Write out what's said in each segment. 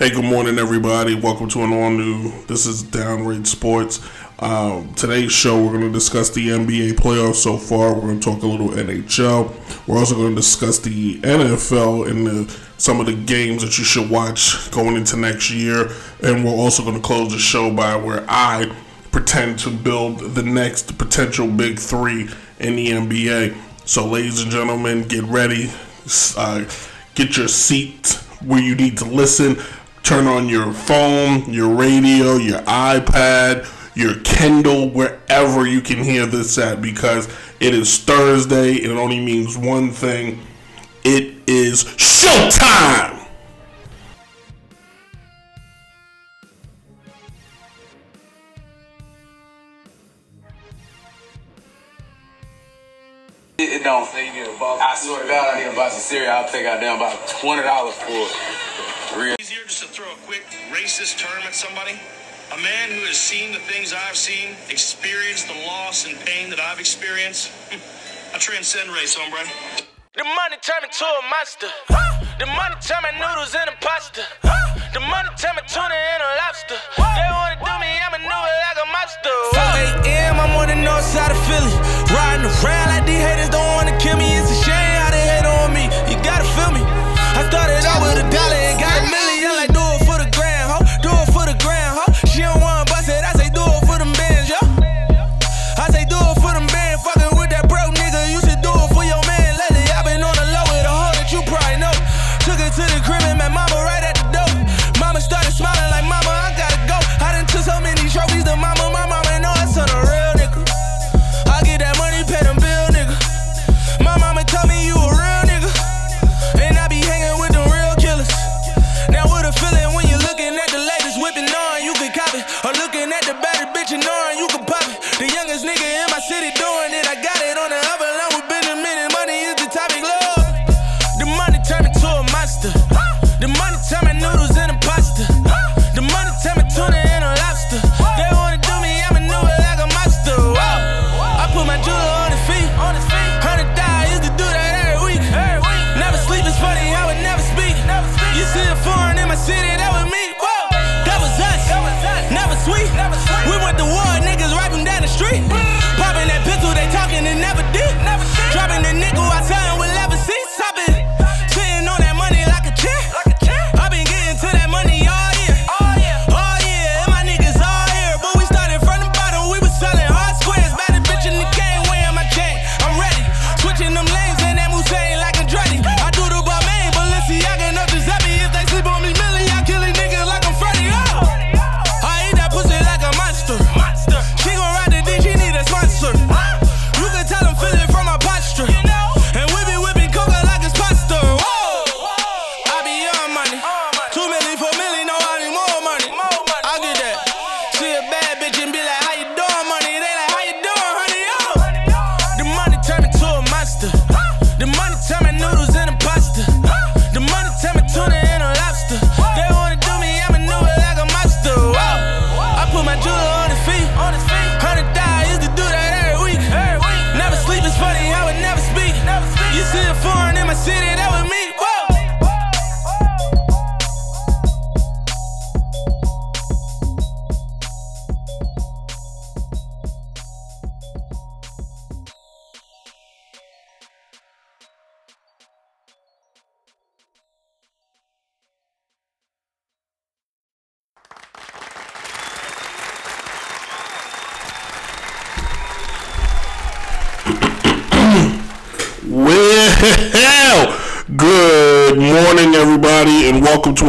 Hey, good morning, everybody. Welcome to an all new. This is Downright Sports. Um, today's show, we're going to discuss the NBA playoffs so far. We're going to talk a little NHL. We're also going to discuss the NFL and the, some of the games that you should watch going into next year. And we're also going to close the show by where I pretend to build the next potential big three in the NBA. So, ladies and gentlemen, get ready. Uh, get your seat where you need to listen turn on your phone, your radio, your iPad, your Kindle, wherever you can hear this at because it is Thursday and it only means one thing it is showtime! It don't say you need a box. I swear to God, I need a box of cereal. I'll take out down about twenty dollars for it. Real. Easier just to throw a quick racist term at somebody. A man who has seen the things I've seen, experienced the loss and pain that I've experienced. Hmm. I transcend race, hombre. The money turned me to a monster. The money turned me noodles and a pasta. The money turned me tuna and a lobster. They wanna do me, I'm a maneuver like a monster. 4 a.m., I'm on the north side of Philly. Riding around like these haters don't wanna kill me.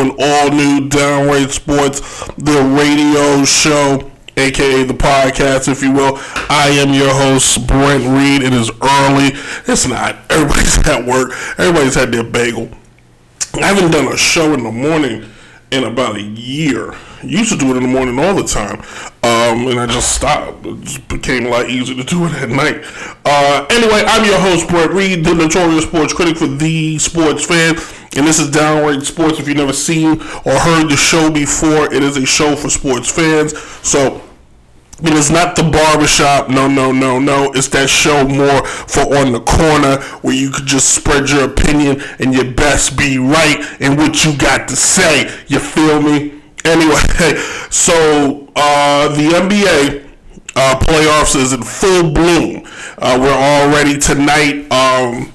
An all new Downright Sports, the radio show, aka the podcast, if you will. I am your host, Brent Reed. It is early. It's not. Everybody's at work, everybody's had their bagel. I haven't done a show in the morning in about a year. Used to do it in the morning all the time, um, and I just stopped. It just became a lot easier to do it at night. Uh, anyway, I'm your host, Brett Reed, the notorious sports critic for the sports fan, and this is Downright Sports. If you've never seen or heard the show before, it is a show for sports fans. So it is not the barbershop. No, no, no, no. It's that show more for on the corner where you could just spread your opinion and your best be right in what you got to say. You feel me? Anyway, so uh, the NBA uh, playoffs is in full bloom. Uh, we're already tonight um,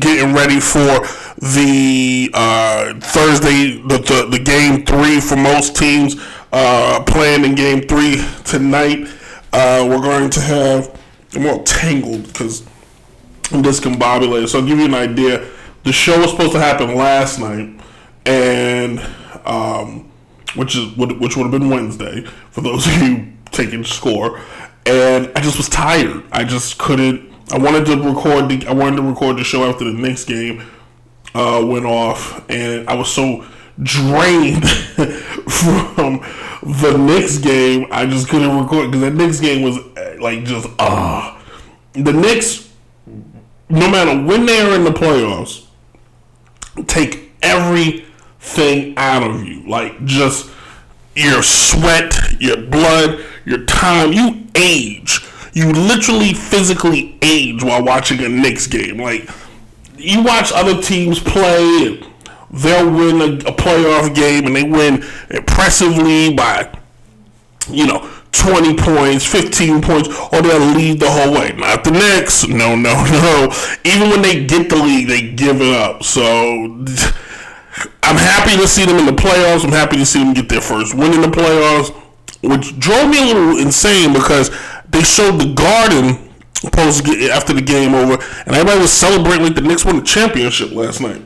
getting ready for the uh, Thursday, the, the, the game three for most teams uh, playing in game three tonight. Uh, we're going to have, I'm all tangled because I'm discombobulated. So I'll give you an idea. The show was supposed to happen last night, and um, which is which would have been Wednesday for those of you taking score. And I just was tired. I just couldn't. I wanted to record. The, I wanted to record the show after the next game uh, went off, and I was so drained from the Knicks game. I just couldn't record because that Knicks game was like just ah. Uh. The Knicks, no matter when they are in the playoffs, take everything out of you. Like just your sweat, your blood, your time. You age. You literally physically age while watching a Knicks game. Like you watch other teams play they'll win a, a playoff game and they win impressively by, you know, 20 points, 15 points, or they'll lead the whole way. Not the Knicks. No, no, no. Even when they get the lead, they give it up. So I'm happy to see them in the playoffs. I'm happy to see them get their first win in the playoffs, which drove me a little insane because they showed the Garden post after the game over, and everybody was celebrating like the Knicks won the championship last night.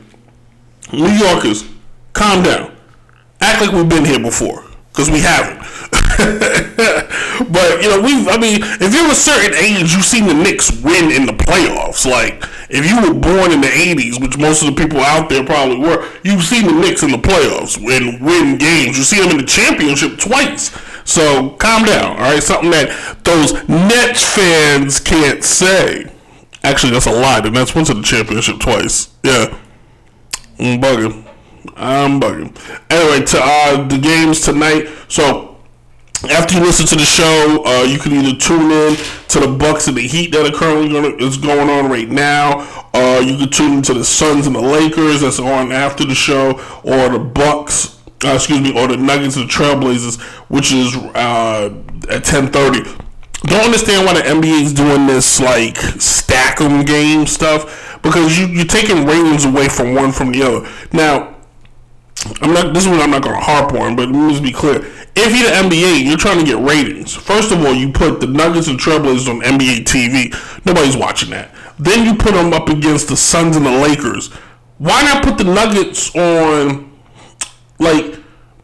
New Yorkers, calm down. Act like we've been here before, because we haven't. but you know, we've. I mean, if you're a certain age, you've seen the Knicks win in the playoffs. Like, if you were born in the '80s, which most of the people out there probably were, you've seen the Knicks in the playoffs and win games. You see them in the championship twice. So calm down, all right? Something that those Nets fans can't say. Actually, that's a lie. The Nets went to the championship twice. Yeah. I'm bugging. I'm bugging. Anyway, to uh, the games tonight. So after you listen to the show, uh, you can either tune in to the Bucks and the Heat that are currently gonna, is going on right now. Uh, you can tune into the Suns and the Lakers that's on after the show, or the Bucks. Uh, excuse me, or the Nuggets and the Trailblazers, which is uh, at ten thirty. Don't understand why the NBA is doing this like stack 'em game stuff because you, you're taking ratings away from one from the other. Now, I'm not. This is what I'm not going to harp on, but let me just be clear. If you're the NBA, you're trying to get ratings. First of all, you put the Nuggets and Trailblazers on NBA TV. Nobody's watching that. Then you put them up against the Suns and the Lakers. Why not put the Nuggets on, like,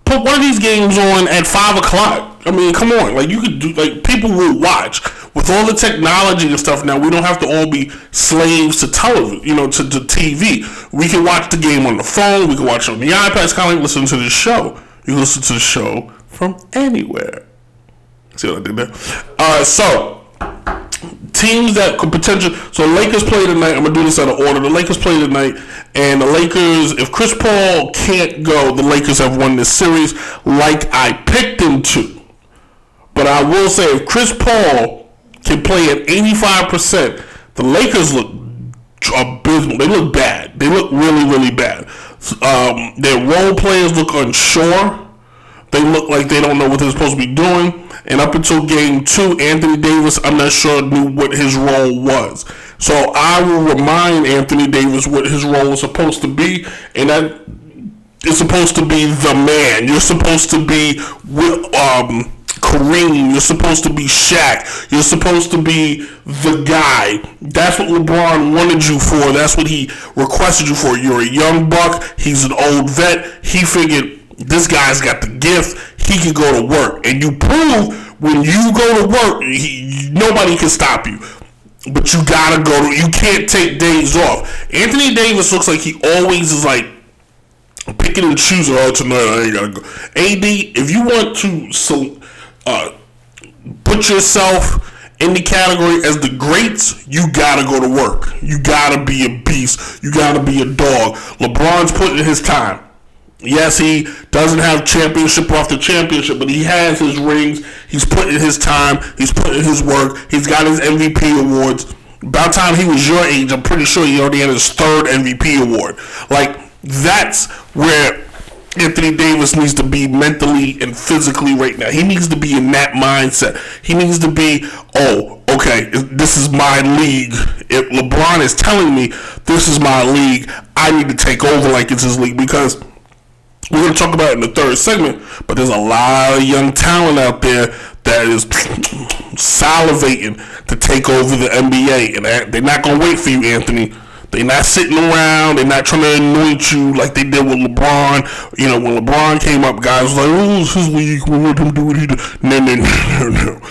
put one of these games on at five o'clock? I mean, come on. Like, you could do. Like, people will watch with all the technology and stuff now, we don't have to all be slaves to television, you know, to, to TV. We can watch the game on the phone. We can watch it on the iPad. It's kind of like listening to the show. You listen to the show from anywhere. See what I did there? Uh, so teams that could potentially. So Lakers play tonight. I'm gonna do this out of order. The Lakers play tonight, and the Lakers. If Chris Paul can't go, the Lakers have won this series, like I picked them to. But I will say, if Chris Paul can play at 85%. The Lakers look abysmal. They look bad. They look really, really bad. Um, their role players look unsure. They look like they don't know what they're supposed to be doing. And up until game two, Anthony Davis, I'm not sure knew what his role was. So I will remind Anthony Davis what his role is supposed to be, and that is supposed to be the man. You're supposed to be um, Kareem. You're supposed to be Shaq. You're supposed to be the guy. That's what LeBron wanted you for. That's what he requested you for. You're a young buck. He's an old vet. He figured this guy's got the gift. He can go to work. And you prove when you go to work, he, nobody can stop you. But you gotta go to. You can't take days off. Anthony Davis looks like he always is like picking and choosing. Oh, tonight I ain't gotta go. AD, if you want to so, uh, put yourself in the category as the greats, you gotta go to work. You gotta be a beast. You gotta be a dog. LeBron's putting his time. Yes, he doesn't have championship after championship, but he has his rings. He's putting his time. He's putting his work. He's got his MVP awards. By the time he was your age, I'm pretty sure he already had his third MVP award. Like that's where Anthony Davis needs to be mentally and physically right now. He needs to be in that mindset. He needs to be, oh, okay, this is my league. If LeBron is telling me this is my league, I need to take over like it's his league because we're going to talk about it in the third segment, but there's a lot of young talent out there that is salivating to take over the NBA, and they're not going to wait for you, Anthony. They're not sitting around. They're not trying to anoint you like they did with LeBron. You know, when LeBron came up, guys was like, "Oh, this is league. We want him to do what he do." No, no, no, no.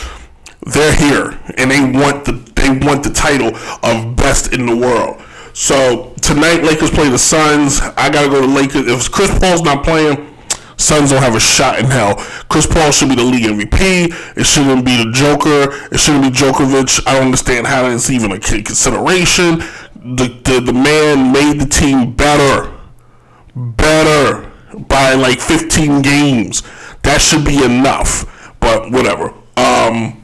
They're here, and they want the they want the title of best in the world. So tonight, Lakers play the Suns. I gotta go to Lakers. If Chris Paul's not playing, Suns don't have a shot in hell. Chris Paul should be the league MVP. It shouldn't be the Joker. It shouldn't be Djokovic. I don't understand how that's even a consideration the, the, the man made the team better. Better by like 15 games. That should be enough. But whatever. Um,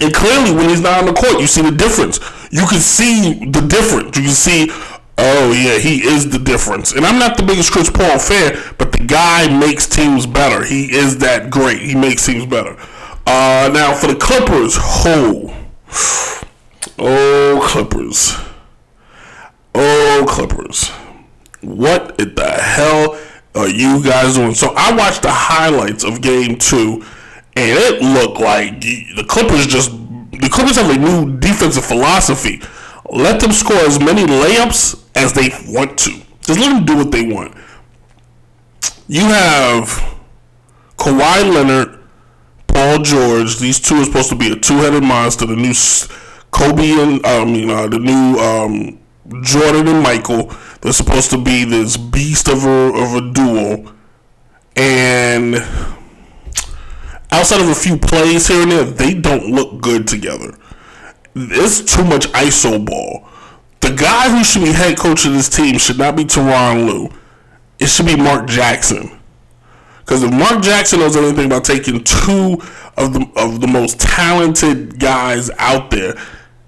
and clearly, when he's not on the court, you see the difference. You can see the difference. You can see, oh yeah, he is the difference. And I'm not the biggest Chris Paul fan, but the guy makes teams better. He is that great. He makes teams better. Uh, now for the Clippers, oh, oh Clippers. Oh, Clippers. What the hell are you guys doing? So I watched the highlights of game two, and it looked like the Clippers just the Clippers have a new defensive philosophy. Let them score as many layups as they want to. Just let them do what they want. You have Kawhi Leonard, Paul George. These two are supposed to be a two-headed monster. The new Kobe and I mean uh, the new um, Jordan and Michael. They're supposed to be this beast of a, of a duo. And outside of a few plays here and there, they don't look good together. It's too much ISO ball. The guy who should be head coach of this team should not be Tyronn Lue. It should be Mark Jackson. Because if Mark Jackson knows anything about taking two of the of the most talented guys out there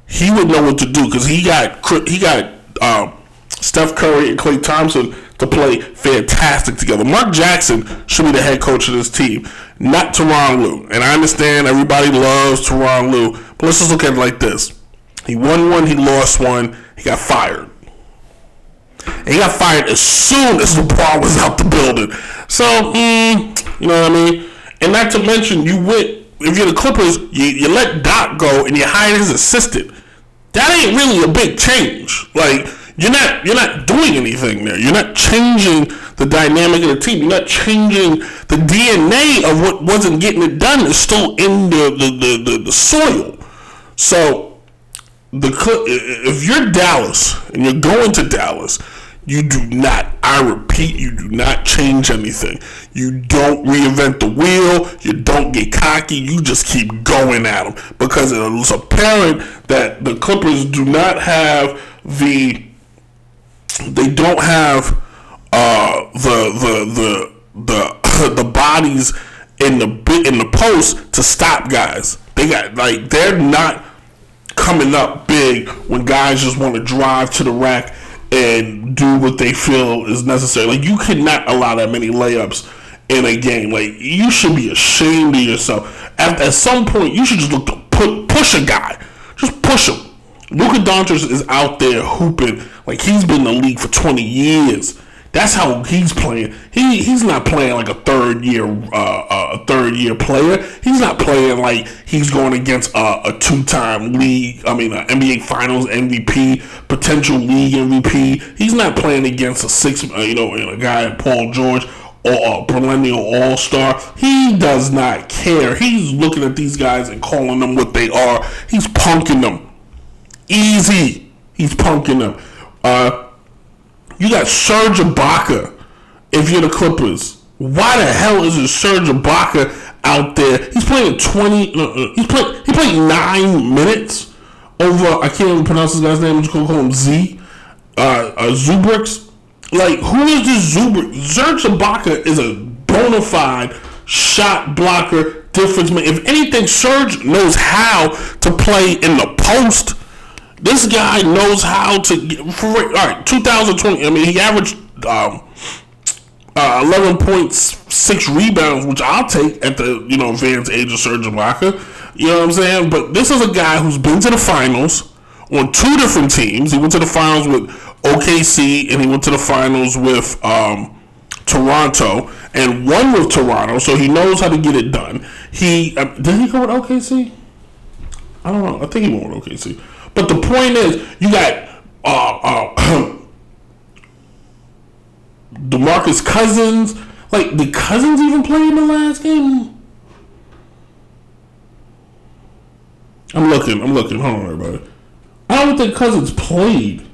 he would know what to do because he got he got um, Steph Curry and Klay Thompson to play fantastic together. Mark Jackson should be the head coach of this team, not Tyronn Lue. And I understand everybody loves Tyronn Lue, but let's just look at it like this: he won one, he lost one, he got fired. And he got fired as soon as LeBron was out the building. So, mm, you know what I mean? And not to mention, you went if you're the Clippers, you, you let Doc go and you hire his assistant. That ain't really a big change. Like you're not you're not doing anything there. You're not changing the dynamic of the team. You're not changing the DNA of what wasn't getting it done is still in the the, the, the, the soil. So the if you're Dallas and you're going to Dallas, you do not, I repeat, you do not change anything. You don't reinvent the wheel. You don't get cocky. You just keep going at them because it was apparent that the Clippers do not have the, they don't have uh, the the the the the bodies in the in the post to stop guys. They got like they're not coming up big when guys just want to drive to the rack and do what they feel is necessary. Like you cannot allow that many layups in a game. Like you should be ashamed of yourself. At, at some point, you should just look to put, push a guy. Just push him. Luka Doncic is out there hooping like he's been in the league for 20 years. That's how he's playing. He he's not playing like a third year uh, a third year player. He's not playing like he's going against a, a two time league. I mean, an NBA Finals MVP, potential league MVP. He's not playing against a six uh, you know a guy Paul George or a perennial All Star. He does not care. He's looking at these guys and calling them what they are. He's punking them. Easy. He's punking them. Uh, you got Serge Ibaka if you're the Clippers, why the hell is it Serge Ibaka out there? He's playing twenty. Uh, uh, he's playing. He played nine minutes over. I can't even pronounce this guy's name. I'm just gonna call him Z. Uh, uh, Zubrix. Like who is this Zubrix? Serge Ibaka is a bona fide shot blocker difference man. If anything, Serge knows how to play in the post. This guy knows how to get. For, all right, 2020. I mean, he averaged um, uh, 11.6 rebounds, which I'll take at the you know advanced age of Serge Ibaka. You know what I'm saying? But this is a guy who's been to the finals on two different teams. He went to the finals with OKC, and he went to the finals with um, Toronto, and won with Toronto. So he knows how to get it done. He uh, did he go with OKC? I don't know. I think he went with OKC. But the point is, you got uh, uh, DeMarcus Cousins. Like, the Cousins even play in the last game? I'm looking. I'm looking. Hold on, everybody. I don't think Cousins played.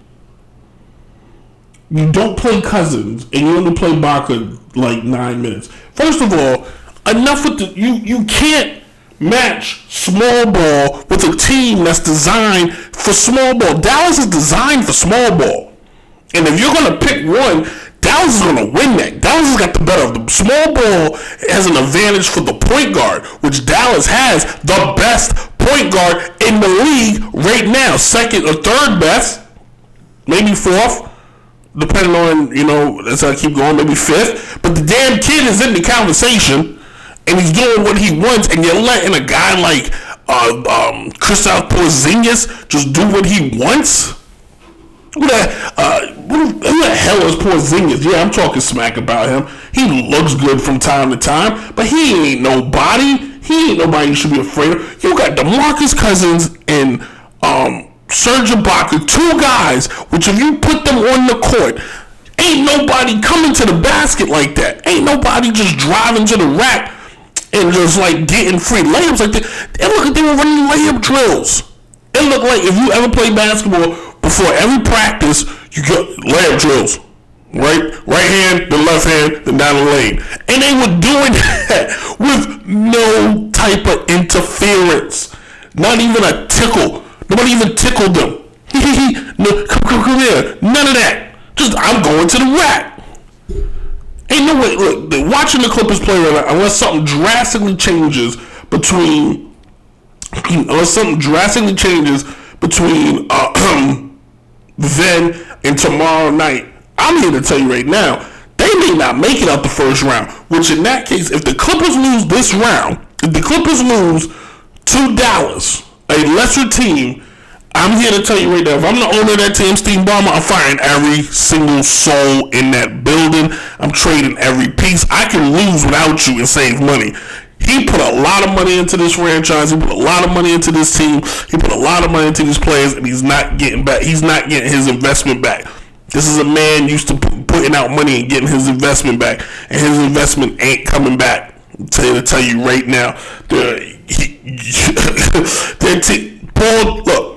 You don't play Cousins, and you only play Barker like nine minutes. First of all, enough with the you. You can't match small ball with a team that's designed for small ball. Dallas is designed for small ball, and if you're gonna pick one, Dallas is gonna win that. Dallas has got the better of the small ball has an advantage for the point guard, which Dallas has the best point guard in the league right now, second or third best, maybe fourth depending on you know as I keep going, maybe fifth. But the damn kid is in the conversation, and he's doing what he wants, and you're letting a guy like uh, um, Kristaps Porzingis just do what he wants. Who the, uh, who the hell is Porzingis? Yeah, I'm talking smack about him. He looks good from time to time, but he ain't nobody. He ain't nobody you should be afraid of. You got DeMarcus Cousins and um, Serge Ibaka, two guys, which if you put them on the court, ain't nobody coming to the basket like that. Ain't nobody just driving to the rack and just like getting free layups like that. Looked like they were running layup drills. It looked like if you ever played basketball before every practice, you got layup drills. Right, right hand, the left hand, then down the lane, and they were doing that with no type of interference, not even a tickle. Nobody even tickled them. no, come, come, come here. None of that. Just I'm going to the rack. Ain't no way. Look, watching the Clippers play right now, unless something drastically changes between, unless something drastically changes between uh, then and tomorrow night. I'm here to tell you right now, they may not make it out the first round. Which in that case, if the Clippers lose this round, if the Clippers lose to Dallas a lesser team, I'm here to tell you right now, if I'm the owner of that team, Steve Ballmer, I'm firing every single soul in that building. I'm trading every piece. I can lose without you and save money. He put a lot of money into this franchise. He put a lot of money into this team. He put a lot of money into these players, and he's not getting back. He's not getting his investment back. This is a man used to putting out money and getting his investment back, and his investment ain't coming back. I'm to tell you right now, the t- Paul, look,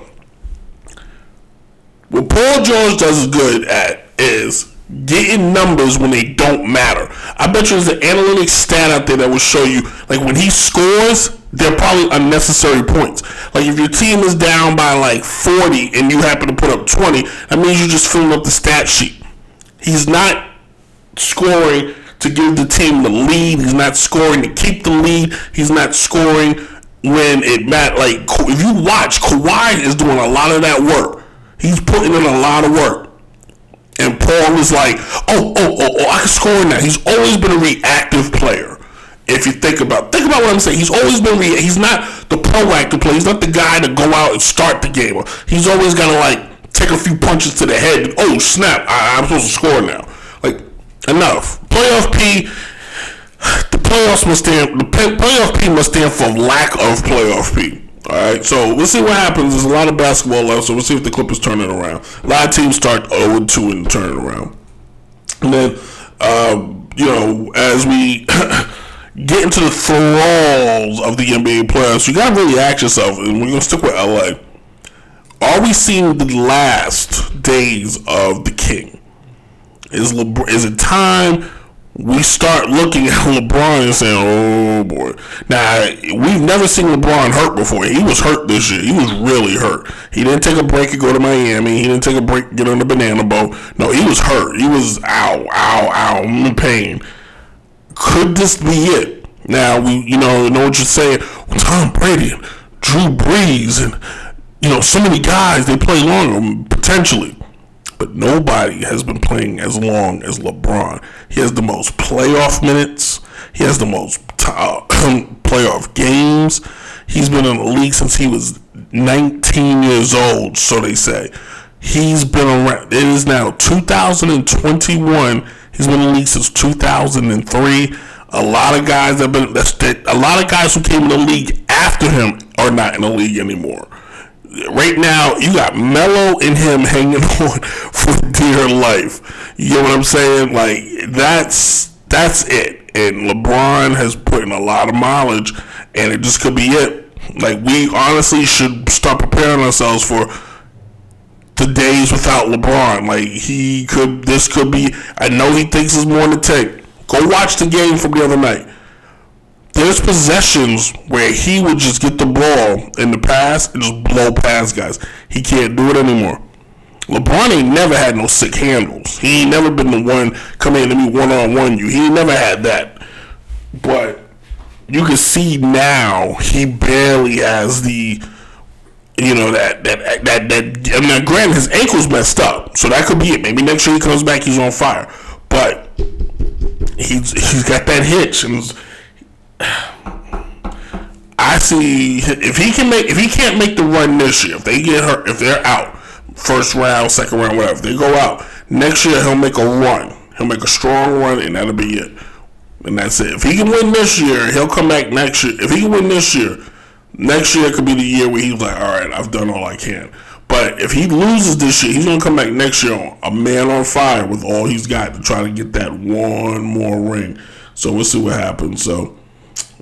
what Paul George does good at is getting numbers when they don't matter. I bet you there's an analytics stat out there that will show you, like when he scores, they're probably unnecessary points. Like if your team is down by like 40 and you happen to put up 20, that means you're just filling up the stat sheet. He's not scoring to give the team the lead. He's not scoring to keep the lead. He's not scoring when it matters. Like if you watch, Kawhi is doing a lot of that work. He's putting in a lot of work. And Paul is like, oh, oh, oh, oh, I can score now. He's always been a reactive player. If you think about think about what I'm saying, he's always been re- he's not the proactive player. He's not the guy to go out and start the game. He's always to like take a few punches to the head. Oh snap! I, I'm supposed to score now. Like enough. Playoff P. The playoffs must stand. The playoff P must stand for lack of playoff P. All right, so we'll see what happens. There's a lot of basketball left, so we'll see if the Clippers turn it around. A lot of teams start 0 2 and turn it around. And then, um, you know, as we get into the thralls of the NBA playoffs, you got to really ask yourself, and we're going to stick with LA. Are we seeing the last days of the King? Is LeBron, is it time we start looking at LeBron and saying, "Oh boy." Now we've never seen LeBron hurt before. He was hurt this year. He was really hurt. He didn't take a break and go to Miami. He didn't take a break get on the banana boat. No, he was hurt. He was ow, ow, ow, in pain. Could this be it? Now we, you know, know what you're saying. Tom Brady, Drew Brees, and you know, so many guys they play longer potentially but nobody has been playing as long as LeBron. He has the most playoff minutes. He has the most uh, playoff games. He's been in the league since he was 19 years old, so they say. He's been around. It is now 2021. He's been in the league since 2003. A lot of guys have been. A lot of guys who came in the league after him are not in the league anymore right now you got Melo and him hanging on for dear life. You get what I'm saying? Like that's that's it. And LeBron has put in a lot of mileage, and it just could be it. Like we honestly should start preparing ourselves for the days without LeBron. Like he could, this could be. I know he thinks it's more to take. Go watch the game from the other night there's possessions where he would just get the ball in the pass and just blow past guys. He can't do it anymore. LeBron ain't never had no sick handles. He ain't never been the one coming in to me one on one you. He ain't never had that. But you can see now he barely has the you know that that that that. I mean, granted, his ankle's messed up, so that could be it. Maybe next year he comes back, he's on fire. But he's he's got that hitch, and I see if he can make if he can't make the run this year, if they get hurt, if they're out first round, second round, whatever, they go out next year, he'll make a run. He'll make a strong run, and that'll be it. And that's it. If he can win this year, he'll come back next year. If he can win this year, next year could be the year where he's like, all right, I've done all I can. But if he loses this year, he's gonna come back next year a man on fire with all he's got to try to get that one more ring. So we'll see what happens. So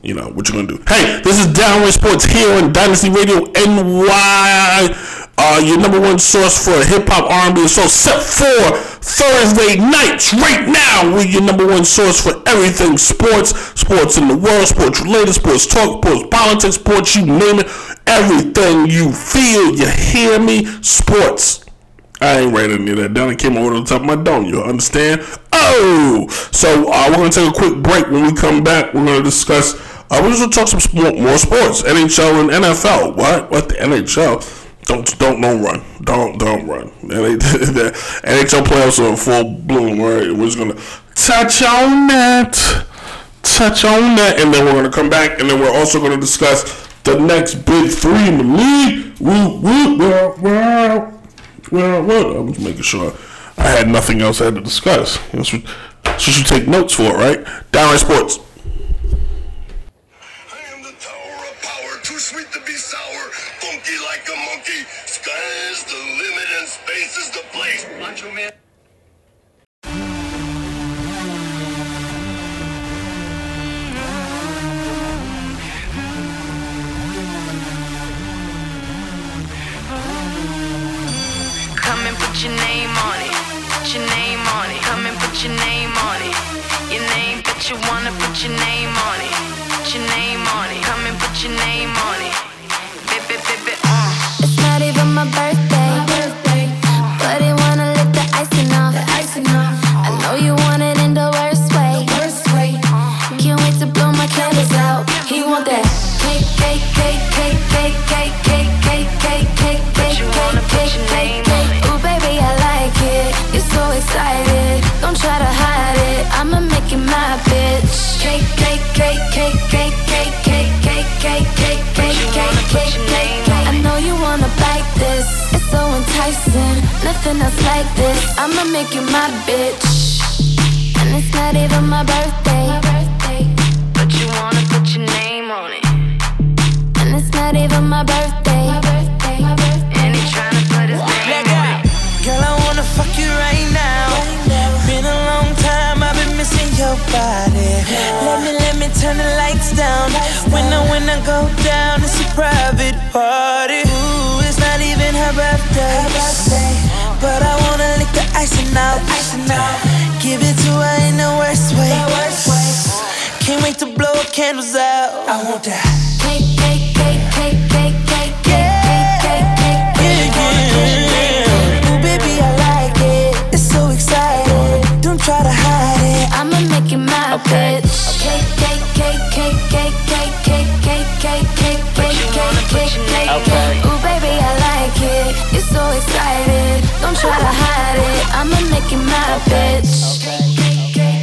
you know what you're gonna do. Hey, this is Downright Sports here on Dynasty Radio NY. Uh, your number one source for hip hop, R&B, soul, set for Thursday nights. Right now, we're your number one source for everything sports, sports in the world, sports related, sports talk, sports politics, sports you name it, everything you feel, you hear me, sports. I ain't writing any of that down. It came over the top of my dome. You understand? Oh, so uh, we're gonna take a quick break. When we come back, we're gonna discuss uh, we're just talk some more sports, NHL and NFL. What? What the NHL? Don't don't don't run. Don't don't run. The NHL playoffs are full bloom. Right? We're just gonna touch on that, touch on that, and then we're gonna come back, and then we're also gonna discuss the next big three in the league. Woo woo well well. I was making sure I had nothing else I had to discuss. So you should take notes for it, right? Downright Sports. too sweet to be sour, funky like a monkey. Sky's the limit and space is the place. Macho Man. Your name on it. Put your name on it. Come and put your name on it. Your name, but you wanna put your name enticing. Nothing else like this. I'ma make you my bitch. And it's not even my birthday. But you wanna put your name on it. And it's not even my birthday. And he's trying to put his name on it. Girl, I wanna fuck you right now. Been a long time, I've been missing your body. Let me, let me turn the lights down. When I, when I go down, it's a private party. Birthday. But I wanna lick the icing out. Give it to her in the worst way. Can't wait to blow candles out. I want that. Cake, cake, I'ma make you my bitch.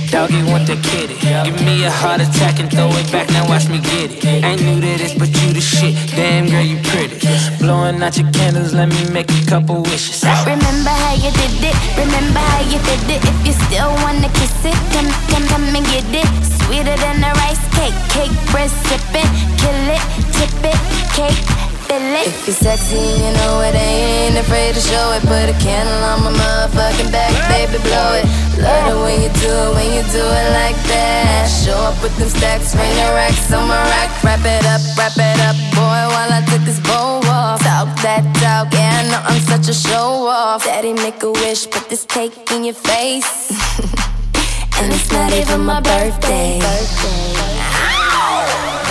Doggy want the kitty. Give me a heart attack and throw it back, now watch me get it. Ain't new to this, but you the shit. Damn girl, you pretty. Blowing out your candles, let me make a couple wishes. Remember how you did it? Remember how you did it? If you still wanna kiss it, come, come, come and get it. Sweeter than a rice cake, cake bread sipping, kill it, tip it, cake. Fill. If you're sexy, you know it. I ain't afraid to show it. Put a candle on my motherfucking back, baby, blow it. Love it when you do it, when you do it like that. Show up with them stacks, ring the racks on my rack. Wrap it up, wrap it up, boy, while I took this bow off. Talk that talk, yeah, I know I'm such a show off. Daddy, make a wish, put this cake in your face. and it's not even my birthday.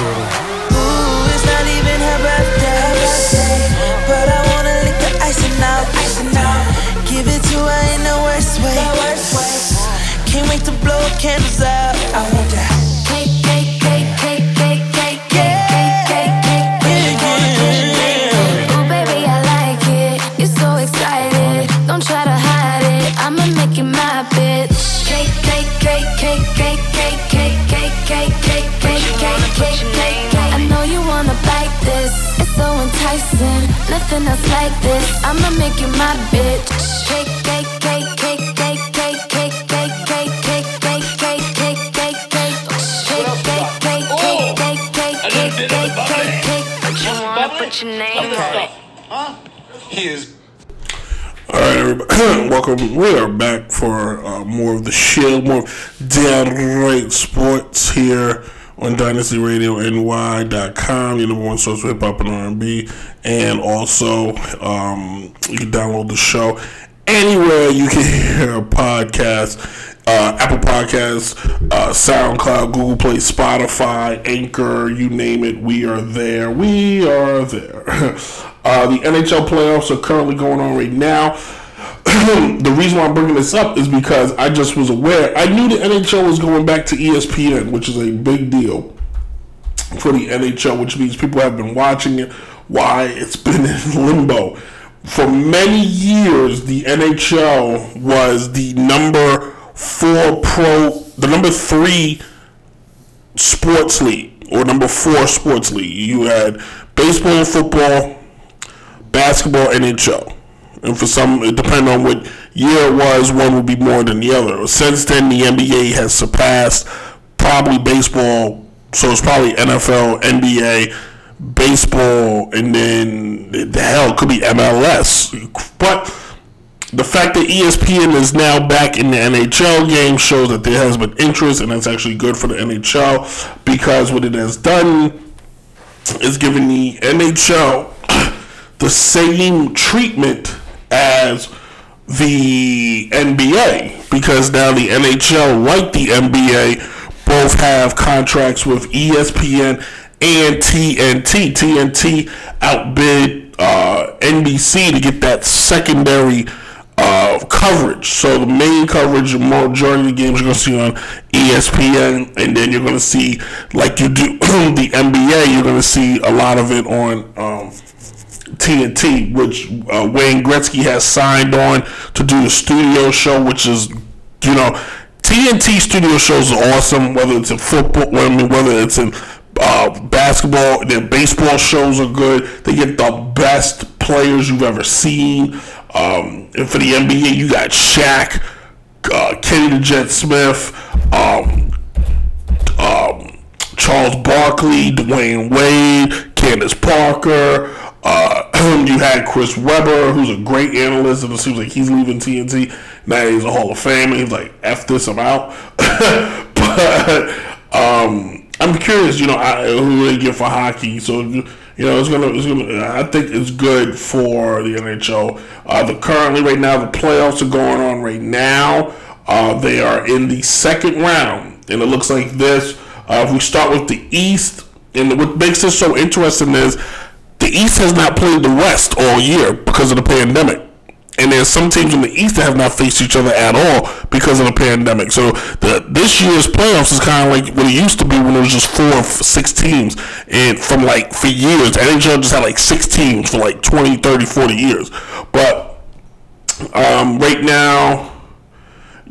Ooh, it's not even her birthday. But I I'ma make you my bitch. Cake, cake, cake, cake, cake, cake, cake, cake, cake, cake, cake, cake, cake, cake, cake. Cake, cake, cake, cake, cake, cake, cake, cake, cake, cake. But you wanna put your name on it. He is All right, everybody. Welcome. We are back for uh, more of the show, more downright sports here on DynastyRadioNY.com, your number one source for hip hop and R&B, and also um, you can download the show anywhere you can hear a podcast. Uh, Apple Podcasts, uh, SoundCloud, Google Play, Spotify, Anchor, you name it, we are there. We are there. Uh, the NHL playoffs are currently going on right now. the reason why I'm bringing this up is because I just was aware. I knew the NHL was going back to ESPN, which is a big deal for the NHL, which means people have been watching it. Why it's been in limbo for many years. The NHL was the number four pro, the number three sports league or number four sports league. You had baseball football, basketball, NHL. And for some, it depending on what year it was, one would be more than the other. Since then, the NBA has surpassed probably baseball, so it's probably NFL, NBA, baseball, and then the hell could be MLS. But the fact that ESPN is now back in the NHL game shows that there has been interest, and that's actually good for the NHL because what it has done is given the NHL the same treatment as the NBA because now the NHL, like the NBA, both have contracts with ESPN and TNT. TNT outbid uh, NBC to get that secondary uh, coverage. So the main coverage, the majority of the games you're going to see on ESPN, and then you're going to see, like you do the NBA, you're going to see a lot of it on um, TNT, which uh, Wayne Gretzky has signed on to do a studio show, which is, you know, TNT studio shows are awesome. Whether it's in football, I mean, whether it's in uh, basketball, their baseball shows are good. They get the best players you've ever seen. Um, and for the NBA, you got Shaq, uh, Kenny the Jet Smith, um, um, Charles Barkley, Dwyane Wade, Candace Parker. Uh, you had Chris Webber, who's a great analyst, and it seems like he's leaving TNT. Now he's a Hall of Fame. He's like, "F this, I'm out." but um, I'm curious, you know, I, who they get for hockey. So you know, it's gonna, it's gonna. I think it's good for the NHL. Uh, the currently right now, the playoffs are going on right now. Uh, they are in the second round, and it looks like this. Uh, if we start with the East, and what makes this so interesting is the East has not played the West all year because of the pandemic. And there's some teams in the East that have not faced each other at all because of the pandemic. So the this year's playoffs is kind of like what it used to be when it was just four or six teams. And from like for years, NHL just had like six teams for like 20, 30, 40 years. But um, right now,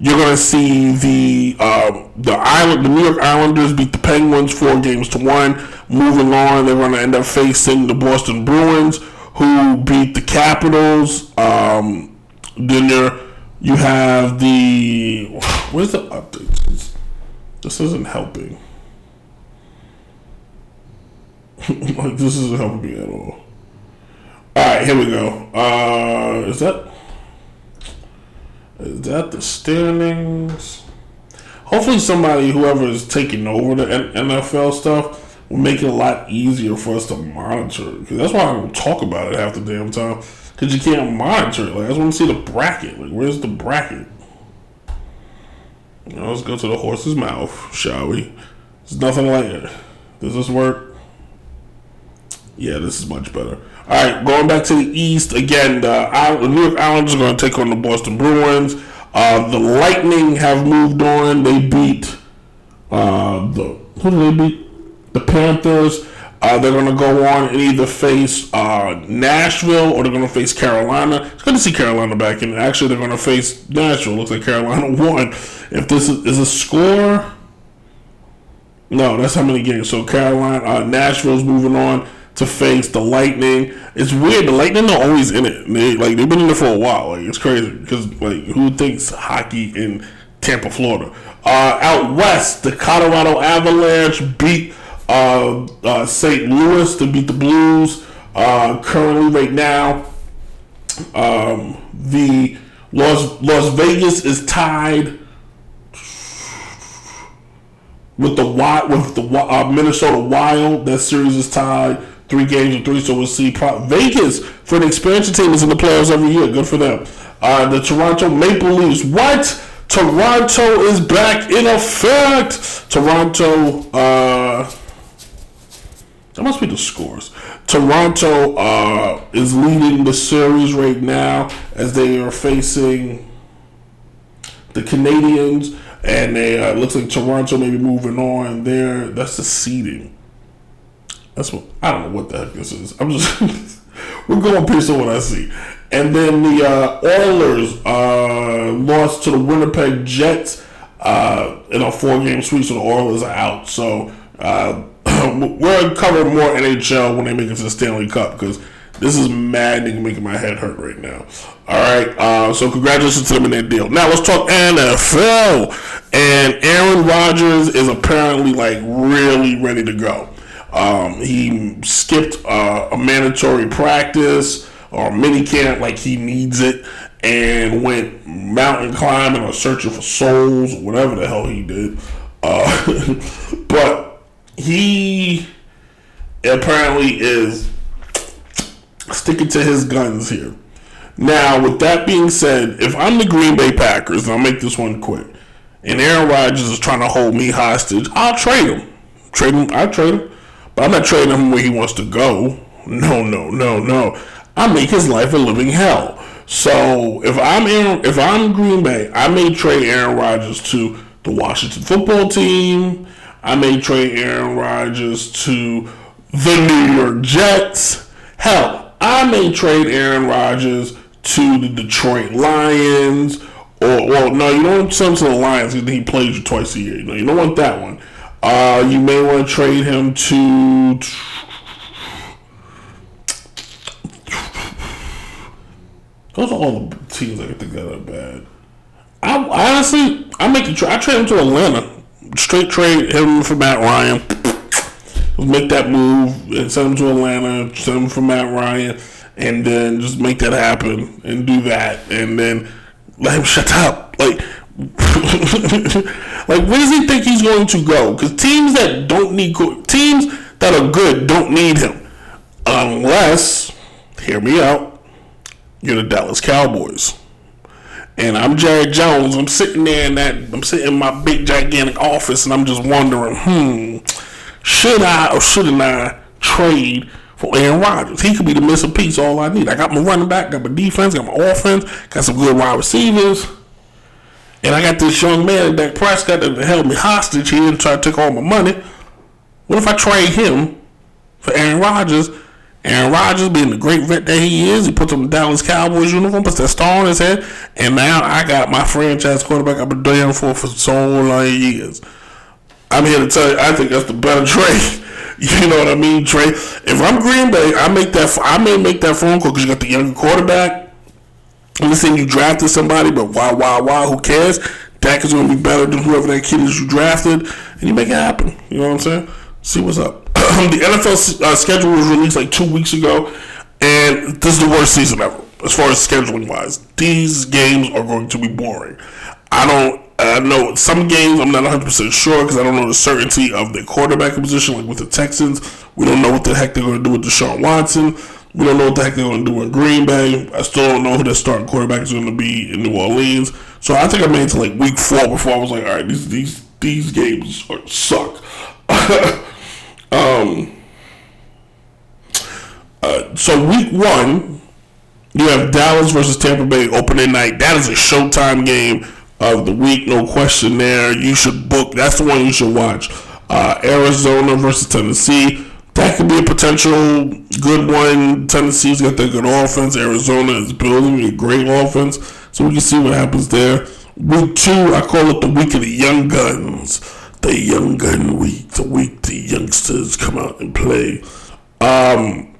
you're gonna see the um, the island, the New York Islanders beat the Penguins four games to one. Moving on, they're gonna end up facing the Boston Bruins, who beat the Capitals. Um, then there, you have the where's the updates? This isn't helping. like this isn't helping me at all. All right, here we go. Uh, is that is that the standings? Hopefully, somebody, whoever is taking over the NFL stuff, will make it a lot easier for us to monitor. Because that's why I don't talk about it half the damn time. Because you can't monitor it. Like, I just want to see the bracket. Like, where's the bracket? You know, let's go to the horse's mouth, shall we? There's nothing like it. Does this work? Yeah, this is much better. All right, going back to the East again. The, New York Islanders are going to take on the Boston Bruins. Uh, the Lightning have moved on. They beat uh, the who did they beat? The Panthers. Uh, they're going to go on and either face uh, Nashville or they're going to face Carolina. It's good to see Carolina back in. Actually, they're going to face Nashville. Looks like Carolina won. If this is, is a score, no, that's how many games. So Carolina, uh, Nashville's moving on to face the Lightning. It's weird. The Lightning are always in it. They like they've been in it for a while. Like it's crazy because like who thinks hockey in Tampa, Florida? Uh, out west, the Colorado Avalanche beat uh, uh, St. Louis to beat the Blues. Uh, currently, right now, um, the Las Las Vegas is tied with the with the uh, Minnesota Wild. That series is tied three games and three. So we'll see. Vegas for an expansion team is in the playoffs every year. Good for them. Uh, the Toronto Maple Leafs. What? Toronto is back in effect. Toronto. Uh, that must be the scores. Toronto uh, is leading the series right now as they are facing the Canadiens, and they uh, looks like Toronto may be moving on. There, that's the seeding. That's what I don't know what the heck this is. I'm just we're going based on what I see. And then the uh, Oilers uh, lost to the Winnipeg Jets uh, in a four game sweep, so the Oilers are out. So uh, we're covering more NHL when they make it to the Stanley Cup because this is maddening, making my head hurt right now. All right, uh, so congratulations to them in that deal. Now let's talk NFL. And Aaron Rodgers is apparently like really ready to go. Um, he skipped uh, a mandatory practice or mini camp like he needs it and went mountain climbing or searching for souls or whatever the hell he did. Uh, but he apparently is sticking to his guns here. Now, with that being said, if I'm the Green Bay Packers, and I'll make this one quick, and Aaron Rodgers is trying to hold me hostage, I'll trade him. Trade him. I'll trade him. But I'm not trading him where he wants to go. No, no, no, no. I make his life a living hell. So if I'm Aaron, if I'm Green Bay, I may trade Aaron Rodgers to the Washington football team. I may trade Aaron Rodgers to the New York Jets. Hell, I may trade Aaron Rodgers to the Detroit Lions. Or well, no, you don't send him to the Lions because he plays you twice a year. Know, you don't want that one. Uh, you may want to trade him to. Those are all the teams I think that are bad. I honestly, I make a tra- I trade him to Atlanta. Straight trade him for Matt Ryan. Make that move and send him to Atlanta. Send him for Matt Ryan, and then just make that happen and do that, and then let him shut up. Like like, where does he think he's going to go? Because teams that don't need teams that are good don't need him, unless, hear me out, you're the Dallas Cowboys, and I'm Jerry Jones. I'm sitting there in that, I'm sitting in my big gigantic office, and I'm just wondering, hmm, should I or shouldn't I trade for Aaron Rodgers? He could be the missing piece. All I need. I got my running back, got my defense, got my offense, got some good wide receivers. And I got this young man, Dak Prescott, that held me hostage here and tried to take all my money. What if I trade him for Aaron Rodgers? Aaron Rodgers, being the great vet that he is, he puts on the Dallas Cowboys uniform, puts that star on his head, and now I got my franchise quarterback I've been doing for for so long years. I'm here to tell you, I think that's the better trade. You know what I mean, Trey? If I'm Green Bay, I make that. I may make that phone call because you got the younger quarterback. I'm saying you drafted somebody, but why, why, why? Who cares? Dak is going to be better than whoever that kid is you drafted, and you make it happen. You know what I'm saying? See what's up. the NFL uh, schedule was released like two weeks ago, and this is the worst season ever as far as scheduling wise. These games are going to be boring. I don't. I know some games I'm not 100 percent sure because I don't know the certainty of the quarterback position. Like with the Texans, we don't know what the heck they're going to do with Deshaun Watson. We don't know what the heck they're going to do in Green Bay. I still don't know who their starting quarterback is going to be in New Orleans. So I think I made it to like week four before I was like, all right, these these these games are, suck. um. Uh, so week one, you have Dallas versus Tampa Bay opening night. That is a Showtime game of the week, no question there. You should book. That's the one you should watch. Uh, Arizona versus Tennessee. That could be a potential good one. Tennessee's got that good offense. Arizona is building a great offense. So we can see what happens there. Week two, I call it the week of the young guns. The young gun week. The week the youngsters come out and play. Um,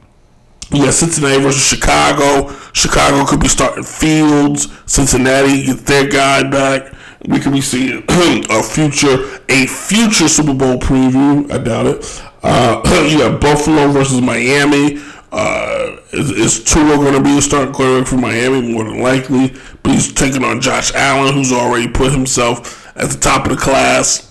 yeah, Cincinnati versus Chicago. Chicago could be starting Fields. Cincinnati get their guy back. We could be seeing a future a future Super Bowl preview. I doubt it. Uh, you have Buffalo versus Miami. Uh, is, is Tua going to be a starting quarterback for Miami? More than likely, but he's taking on Josh Allen, who's already put himself at the top of the class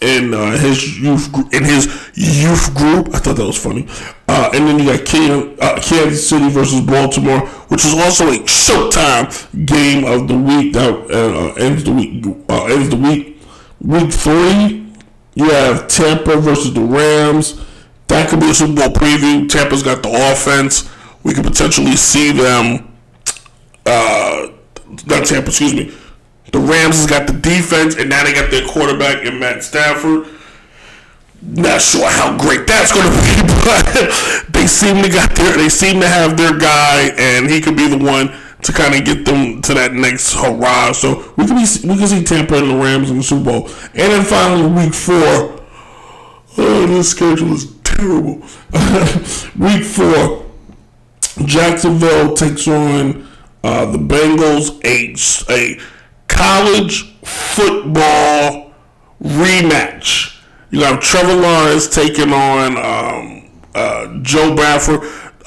in uh, his youth in his youth group. I thought that was funny. Uh, and then you got Kansas, uh, Kansas City versus Baltimore, which is also a Showtime game of the week. That uh, ends the week. Uh, ends the week. Week three, you have Tampa versus the Rams. That could be a Super Bowl preview. Tampa's got the offense. We could potentially see them. Uh, not Tampa, excuse me the Rams has got the defense, and now they got their quarterback in Matt Stafford. Not sure how great that's going to be, but they seem to got their they seem to have their guy, and he could be the one to kind of get them to that next hurrah. So we can be we can see Tampa and the Rams in the Super Bowl, and then finally week four. Oh, this schedule is terrible. week four, Jacksonville takes on uh, the Bengals. A a college football rematch. You have Trevor Lawrence taking on um, uh, Joe Bradford.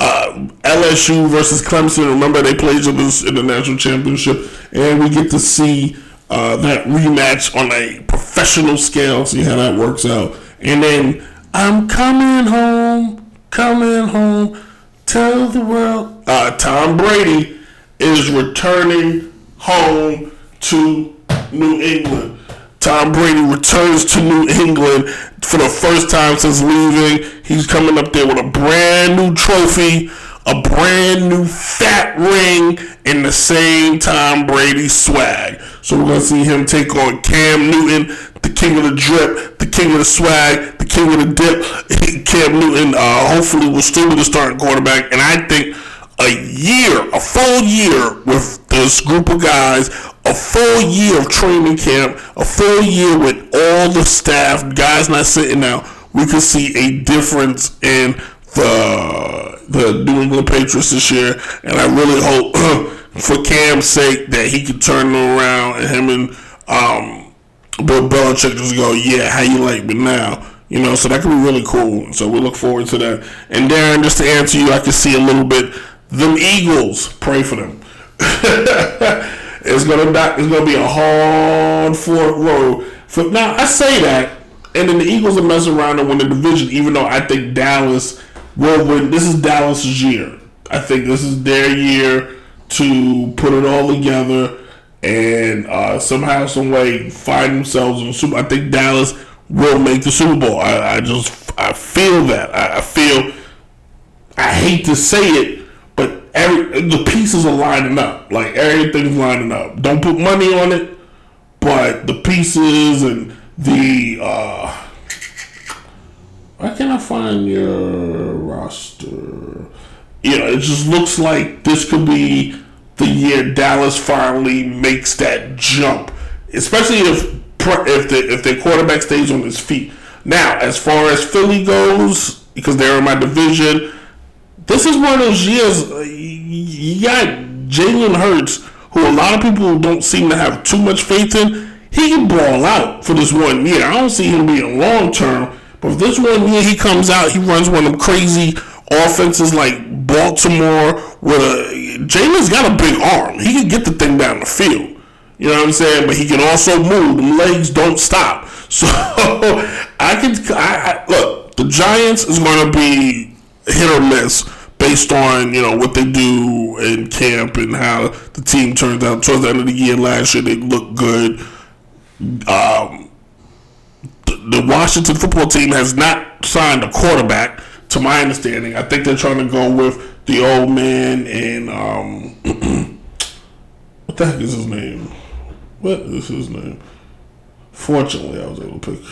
Uh, LSU versus Clemson. Remember, they played each other in the national championship, and we get to see uh, that rematch on a professional scale. See how that works out. And then I'm coming home, coming home. Tell the world. Uh, Tom Brady is returning home to New England. Tom Brady returns to New England for the first time since leaving. He's coming up there with a brand new trophy, a brand new fat ring, and the same Tom Brady swag. So we're gonna see him take on Cam Newton, the king of the drip, the king of the swag, the king of the dip. Cam Newton, uh, hopefully, will still be the starting quarterback, and I think a year, a full year with this group of guys, a full year of training camp, a full year with all the staff, guys not sitting now, we could see a difference in the the New England Patriots this year, and I really hope for Cam's sake that he can turn it around and him and um, Bill Belichick just go, yeah, how you like me now? You know, so that could be really cool. So we look forward to that. And Darren, just to answer you, I can see a little bit them Eagles, pray for them. it's gonna not, it's gonna be a hard fought road. For now, I say that, and then the Eagles are messing around and win the division. Even though I think Dallas will win. This is Dallas's year. I think this is their year to put it all together. and uh, somehow, some way, find themselves in the Super. I think Dallas will make the Super Bowl. I, I just I feel that. I, I feel. I hate to say it, but every the pieces are lining up. Like everything's lining up. Don't put money on it, but the pieces and the. uh Why can't I find your roster? You know, it just looks like this could be the year Dallas finally makes that jump, especially if if the if their quarterback stays on his feet. Now, as far as Philly goes, because they're in my division, this is one of those years. Uh, you got Jalen Hurts, who a lot of people don't seem to have too much faith in. He can ball out for this one year. I don't see him being long term, but if this one year he comes out, he runs one of them crazy offenses like Baltimore a Jalen's got a big arm. He can get the thing down the field. You know what I'm saying? But he can also move. The legs don't stop. So I can I, I, look. The Giants is going to be hit or miss based on you know what they do in camp and how the team turns out. Towards the end of the year last year, they looked good. Um, the, Washington football team has not signed a quarterback, to my understanding. I think they're trying to go with the old man and um, what the heck is his name? What is his name? Fortunately, I was able to pick.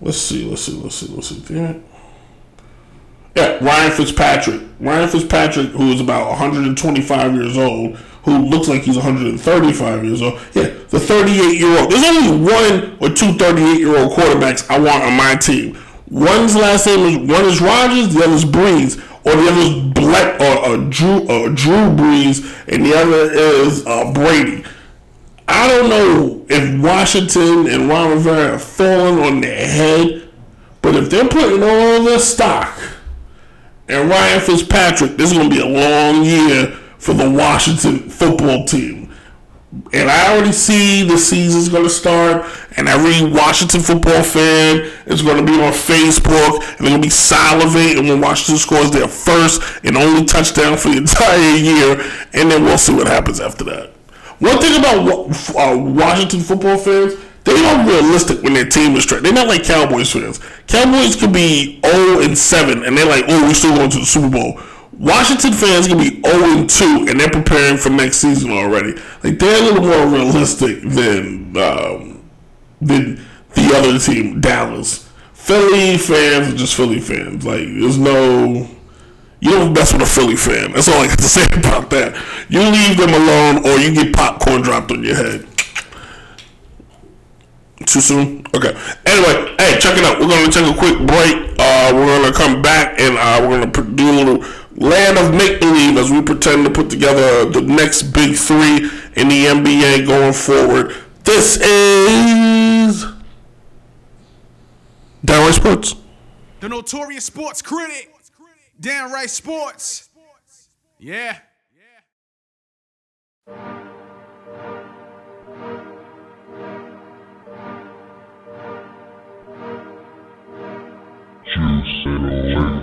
Let's see, let's see, let's see, let's see. Damn it. Yeah, Ryan Fitzpatrick. Ryan Fitzpatrick, who is about 125 years old, who looks like he's 135 years old. Yeah, the 38 year old. There's only one or two 38 year old quarterbacks I want on my team. One's last name is one is Rodgers, the other is Brees, or the other is Black or, or Drew or Drew Brees, and the other is uh, Brady. I don't know if Washington and Ron Rivera have fallen on their head, but if they're putting all their stock and Ryan Fitzpatrick, this is going to be a long year for the Washington football team. And I already see the season's going to start, and every Washington football fan is going to be on Facebook, and they're going to be salivating when Washington scores their first and only touchdown for the entire year, and then we'll see what happens after that. One thing about uh, Washington football fans, they are not realistic when their team is trash. They're not like Cowboys fans. Cowboys can be 0 and 7, and they're like, oh, we're still going to the Super Bowl. Washington fans can be 0 and 2, and they're preparing for next season already. Like they're a little more realistic than um, than the other team, Dallas. Philly fans are just Philly fans. Like there's no you don't mess with a Philly fan. That's all I got to say about that. You leave them alone, or you get popcorn dropped on your head. Too soon? Okay. Anyway, hey, check it out. We're gonna take a quick break. Uh, we're gonna come back and uh, we're gonna do a little land of make believe as we pretend to put together the next big three in the NBA going forward. This is Downright Sports. The notorious sports critic. Downright Sports. Yeah. Juice and juice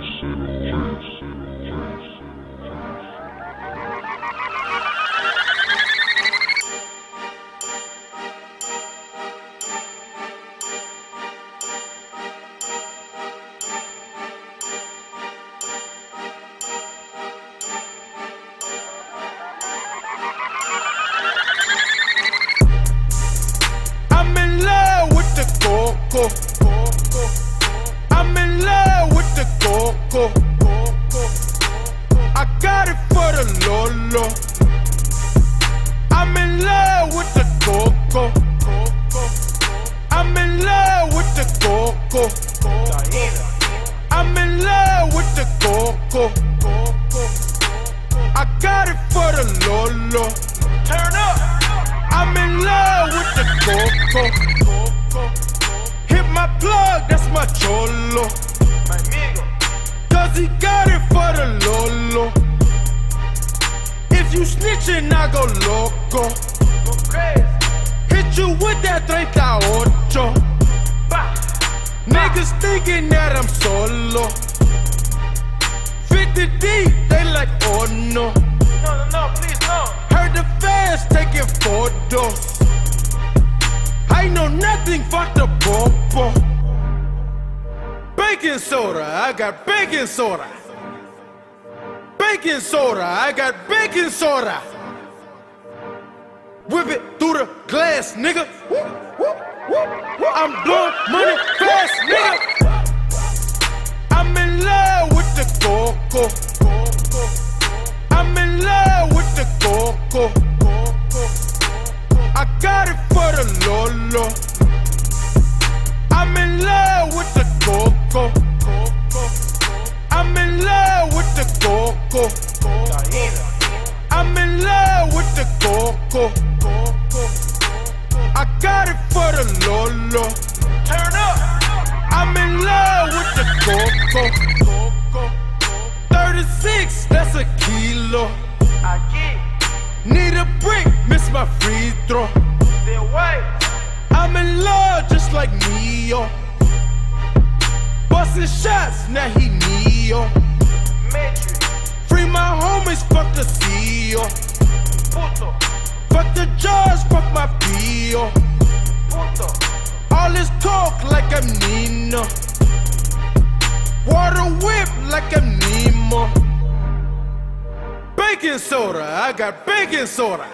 soda.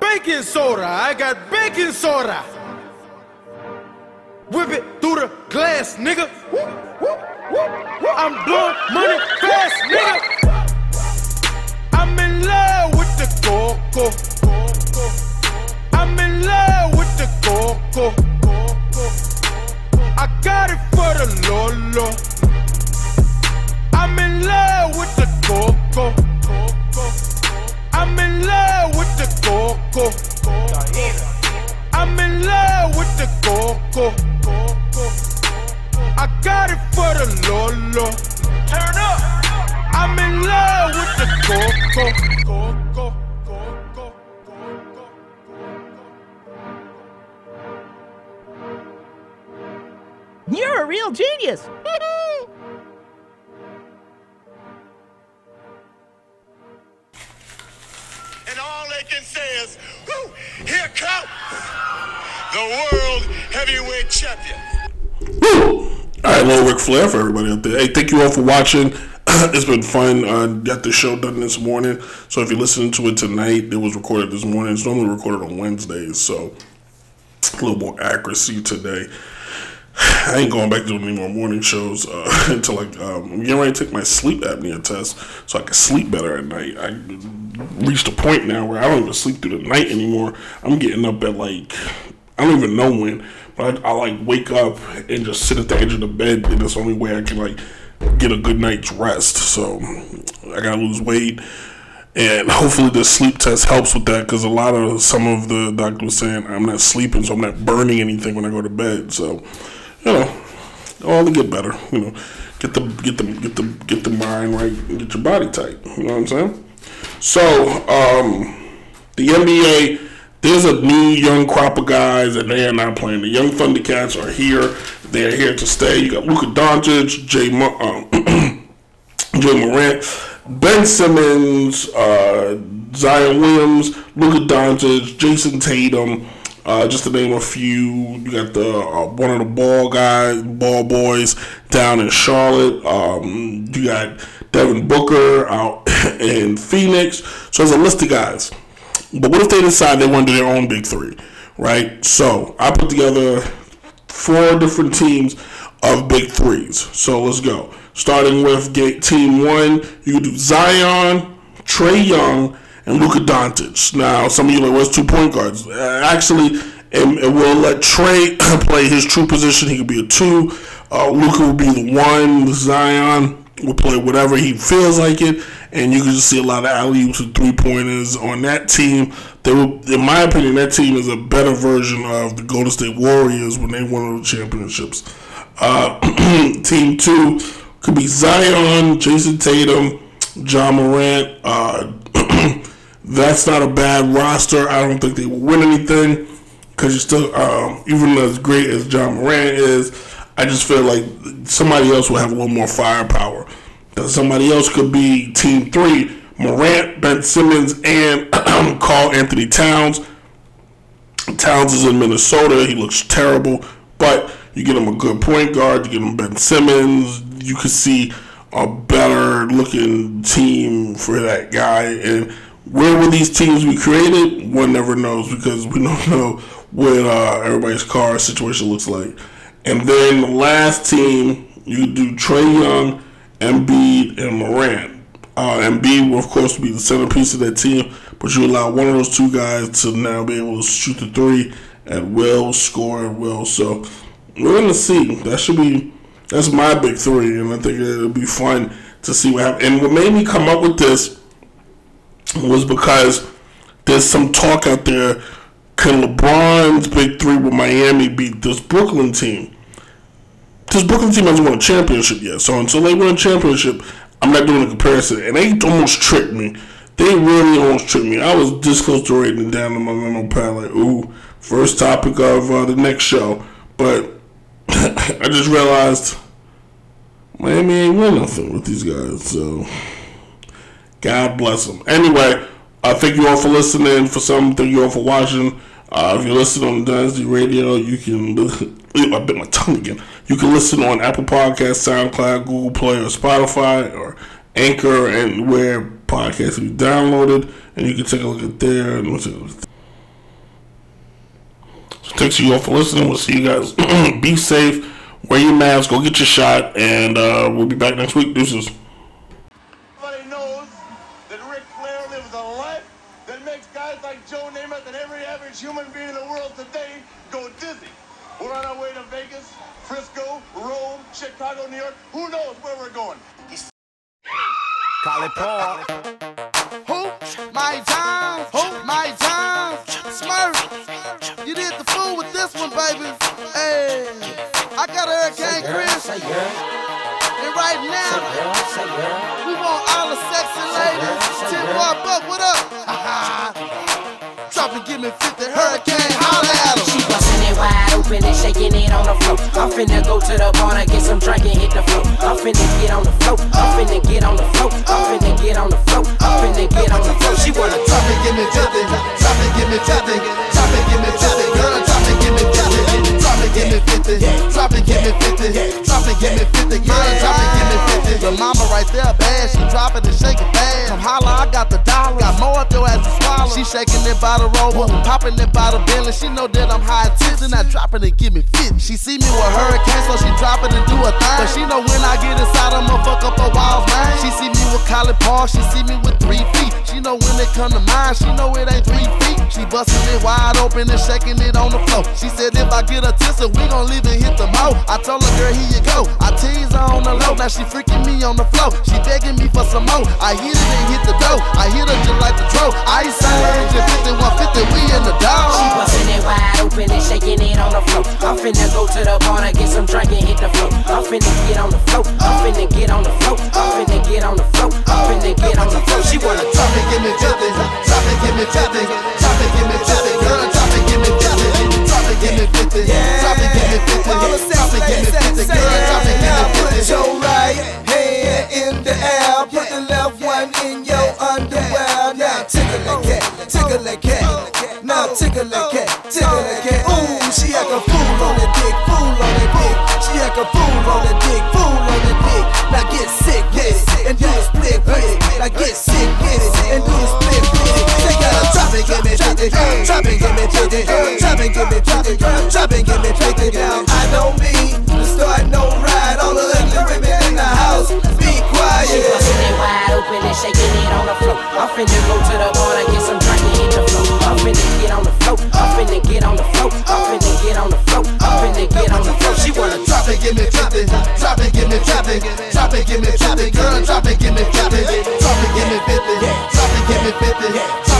Baking soda, I got baking soda. Whip it through the glass, nigga. I'm blowing money fast, nigga. I'm in love with the coco. Lolo. Turn up. I'm in love with the coco. You're a real genius. And all they can say is, Whoo, here comes the world heavyweight champion. All right, little Ric Flair for everybody out there. Hey, thank you all for watching. it's been fun. I got the show done this morning. So if you're listening to it tonight, it was recorded this morning. It's normally recorded on Wednesdays, so a little more accuracy today. I ain't going back to doing any more morning shows uh, until like um, I'm getting ready to take my sleep apnea test so I can sleep better at night. I reached a point now where I don't even sleep through the night anymore. I'm getting up at like I don't even know when, I, like wake up and just sit at the edge of the bed, and that's the only way I can like get a good night's rest. So I gotta lose weight. And hopefully the sleep test helps with that because a lot of some of the doctors saying I'm not sleeping, so I'm not burning anything when I go to bed. So, you know, all to get better. You know, get the get the get the get the mind right, get your body tight. You know what I'm saying? So, um, the NBA, there's a new young crop of guys, and they are not playing. The young Thundercats are here. They're here to stay. You got Luka Doncic, Jay, um, Ja Morant, Ben Simmons, uh, Zion Williams, Luka Doncic, Jayson Tatum. Uh, just to name a few, you got the uh, one of the ball guys, ball boys down in Charlotte. Um, you got Devin Booker out in Phoenix. So there's a list of guys. But what if they decide they want to do their own big three, right? So I put together four different teams of big threes. So let's go. Starting with team one, you do Zion, Trae Young, and Luka Doncic. Now, some of you are like, what's two point guards? Uh, actually, and, we'll let Trae play his true position. He could be a two. Uh, Luka will be the one. Zion will play whatever he feels like it, and you can just see a lot of alley oops and three pointers on that team. They will, in my opinion, that team is a better version of the Golden State Warriors when they won the championships. Uh, team two could be Zion, Jayson Tatum, John Morant. Uh, that's not a bad roster. I don't think they will win anything because you still, um, even as great as John Morant is, I just feel like somebody else will have a little more firepower. That somebody else could be team three, Morant, Ben Simmons, and Karl-Anthony Towns. Towns is in Minnesota. He looks terrible, but you get him a good point guard. You get him Ben Simmons. You could see a better looking team for that guy. And where will these teams be created? One never knows because we don't know what uh, everybody's car situation looks like. And then the last team, you do Trae Young, Embiid, and Morant. Uh, Embiid will, of course, be the centerpiece of that team, but you allow one of those two guys to now be able to shoot the three at will, score at will. So we're going to see. That should be that's my big three, and I think it'll be fun to see what happens. And what made me come up with this was because there's some talk out there. Can LeBron's big three with Miami beat this Brooklyn team? This Brooklyn team hasn't won a championship yet, so until they win a championship, I'm not doing a comparison. And they almost tricked me. They really almost tricked me. I was this close to writing it down in my memo pad, like, ooh, first topic of uh, the next show. But I just realized Miami ain't win nothing with these guys. So God bless them. Anyway, uh, thank you all for listening. For some, thank you all for watching. Uh, if you listen on Dynasty Radio, you can. I bit my tongue again. You can listen on Apple Podcasts, SoundCloud, Google Play, or Spotify, or Anchor, and where podcasts be downloaded. And you can take a look at there. And what's it? So thanks you all for listening. We'll see you guys. be safe. Wear your mask. Go get your shot. And uh, we'll be back next week. Deuces. Everybody knows that Ric Flair lives a life that makes guys like Joe Namath and every average human being in the world today go dizzy. We're on our way to Vegas, Frisco, Rome, Chicago, New York. Who knows where we're going? He's Call it Paul. Who? My time. Who? My time. Smurf. You did the fool with this one, baby. Hey. I got a Hurricane Chris. And right now, we want all the sexy ladies. Tim Boy Buck, what up? Drop and give me 50 Hurricane. Holla wide open and shaking it on the floor. I'm finna go to the bar to get some drink and hit the floor. I'm finna get on the floor. I'm finna get on the floor. I'm finna get on the floor. I'm finna get on the floor. She wanna Drop and give me 50. Drop and give me 50. Drop and give me 50. Girl, drop and give me 50. Drop and give me 50. Drop and give me 50. Drop and give me 50. Girl, drop and give me 50. The mama right there bad. She dropping and shaking fast. Come holla, I got the dollar. Got more up your ass to swallow. She shaking it by the rover. Popping it by the Bentley. She know that I'm high tips and I drop it and give me 50. She see me with hurricane, so she drop it and do a thing. But she know when I get inside, I'ma fuck up her walls, man. She see me with Collie Paul. She see me with three feet. She know when it come to mine, she know it ain't three feet. She busting it wide open and shaking it on the floor. She said if I get a tissue, we gon' leave and hit the mo. I told her, girl, here you go. I tease her on the low, now she freaking me on the floor. She begging me for some more. I hit it and hit the dough. I hit her just like the throw. I ain't saying 50, 150, we in the dough. She dog. bustin' it wide open and shaking it on the floor. I'm finna go to the bar to get some drink and hit the floor. I'm finna get on the floor. I'm finna get on the floor. I'm finna get on the floor. I'm finna get on the floor. She wanna Drop and give me 50. Drop and give me 50. Drop and give me 50. 50. Drop and give me 50. Drop and give me 50. Drop give me 50. Girl, drop and give me 50. Put your right hand in the air, put the left one in your underwear. Now tickle a cat, tickle a cat. Now tickle a cat, tickle a cat. Ooh, she act a fool on the dick, fool on the dick. She act a fool on the dick, fool on the dick. Now get sick with it and do the split with it. Now get sick with it and do the split and give me 50, drop and give me 50, drop and give me 50, drop and give me 50. Now I don't mean to start no ride. All the ugly women in the house, be quiet. She quiet. bustin' it wide open and shaking it on the floor. I'm finna go to the bar to get some drink and hit the floor. I'm finna get on the floor. I'm finna get on the floor. I'm finna get on the floor. I'm finna get on the floor. She wanna Drop and give me 50. Drop and give me 50. Drop and give me 50. Girl, drop and give me 50. Drop and give me 50. Drop and give me 50.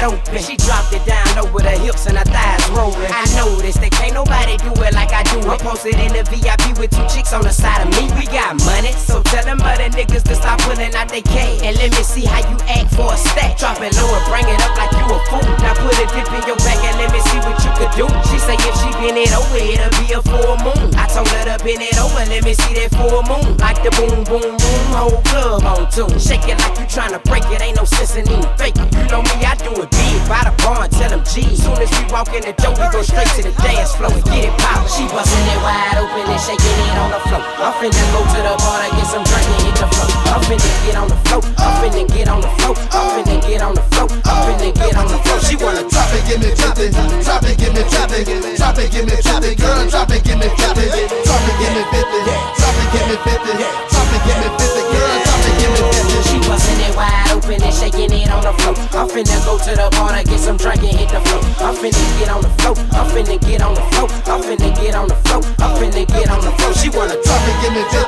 Wide open. She dropped it down over the hips and her thighs rolling. I noticed they can't nobody do it like I. I'm posted in the VIP with two chicks on the side of me. We got money, so tell them other niggas to stop pulling out they K. And let me see how you act for a stack. Drop it low and bring it up like you a fool. Now put a dip in your back and let me see what you could do. She say if she be bend it over, it'll be a full moon. I told her to bend it over, let me see that full moon. Like the boom, boom, boom, whole club on tune. Shake it like you tryna break it, ain't no sense in even faking. You know me, I do it big. By the bar and tell them G. Soon as we walk in the door, we go straight to the dance floor and get it poppin'. She bustin' it wide open and shaking it on the floor. I'm finna go to the bar to get some drink and hit the floor. I'm finna get on the floor. I'm finna get on the floor. I'm finna get on the floor. I'm finna get on the floor. She wanna drop it, give me 50. Drop it, give me 50. Drop it, give me 50. Girl, drop it, give me 50. Drop it, give me 50. Drop it, give me 50. Drop it, give me 50. Girl, drop it, give me 50. Bustin' it wide open and shaking it on the floor. I'm finna go to the bar to get some drink and hit the floor. I'm finna get on the floor. I'm finna get on the floor. I'm finna get on the floor. I'm finna get on the floor. She wanna drop it, give me 50.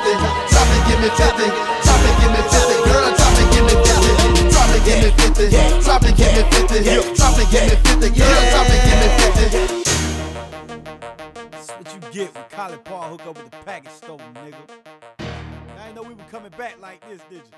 Drop it, give me 50. Drop it, give me 50. Girl, drop it, give me 50. Drop it, give me 50. Drop it, give me 50. Drop it, give me 50. Girl, drop it, give me 50. That's what you get when Colin Paul hook up with the package store, nigga. I didn't know we were coming back like this, did you?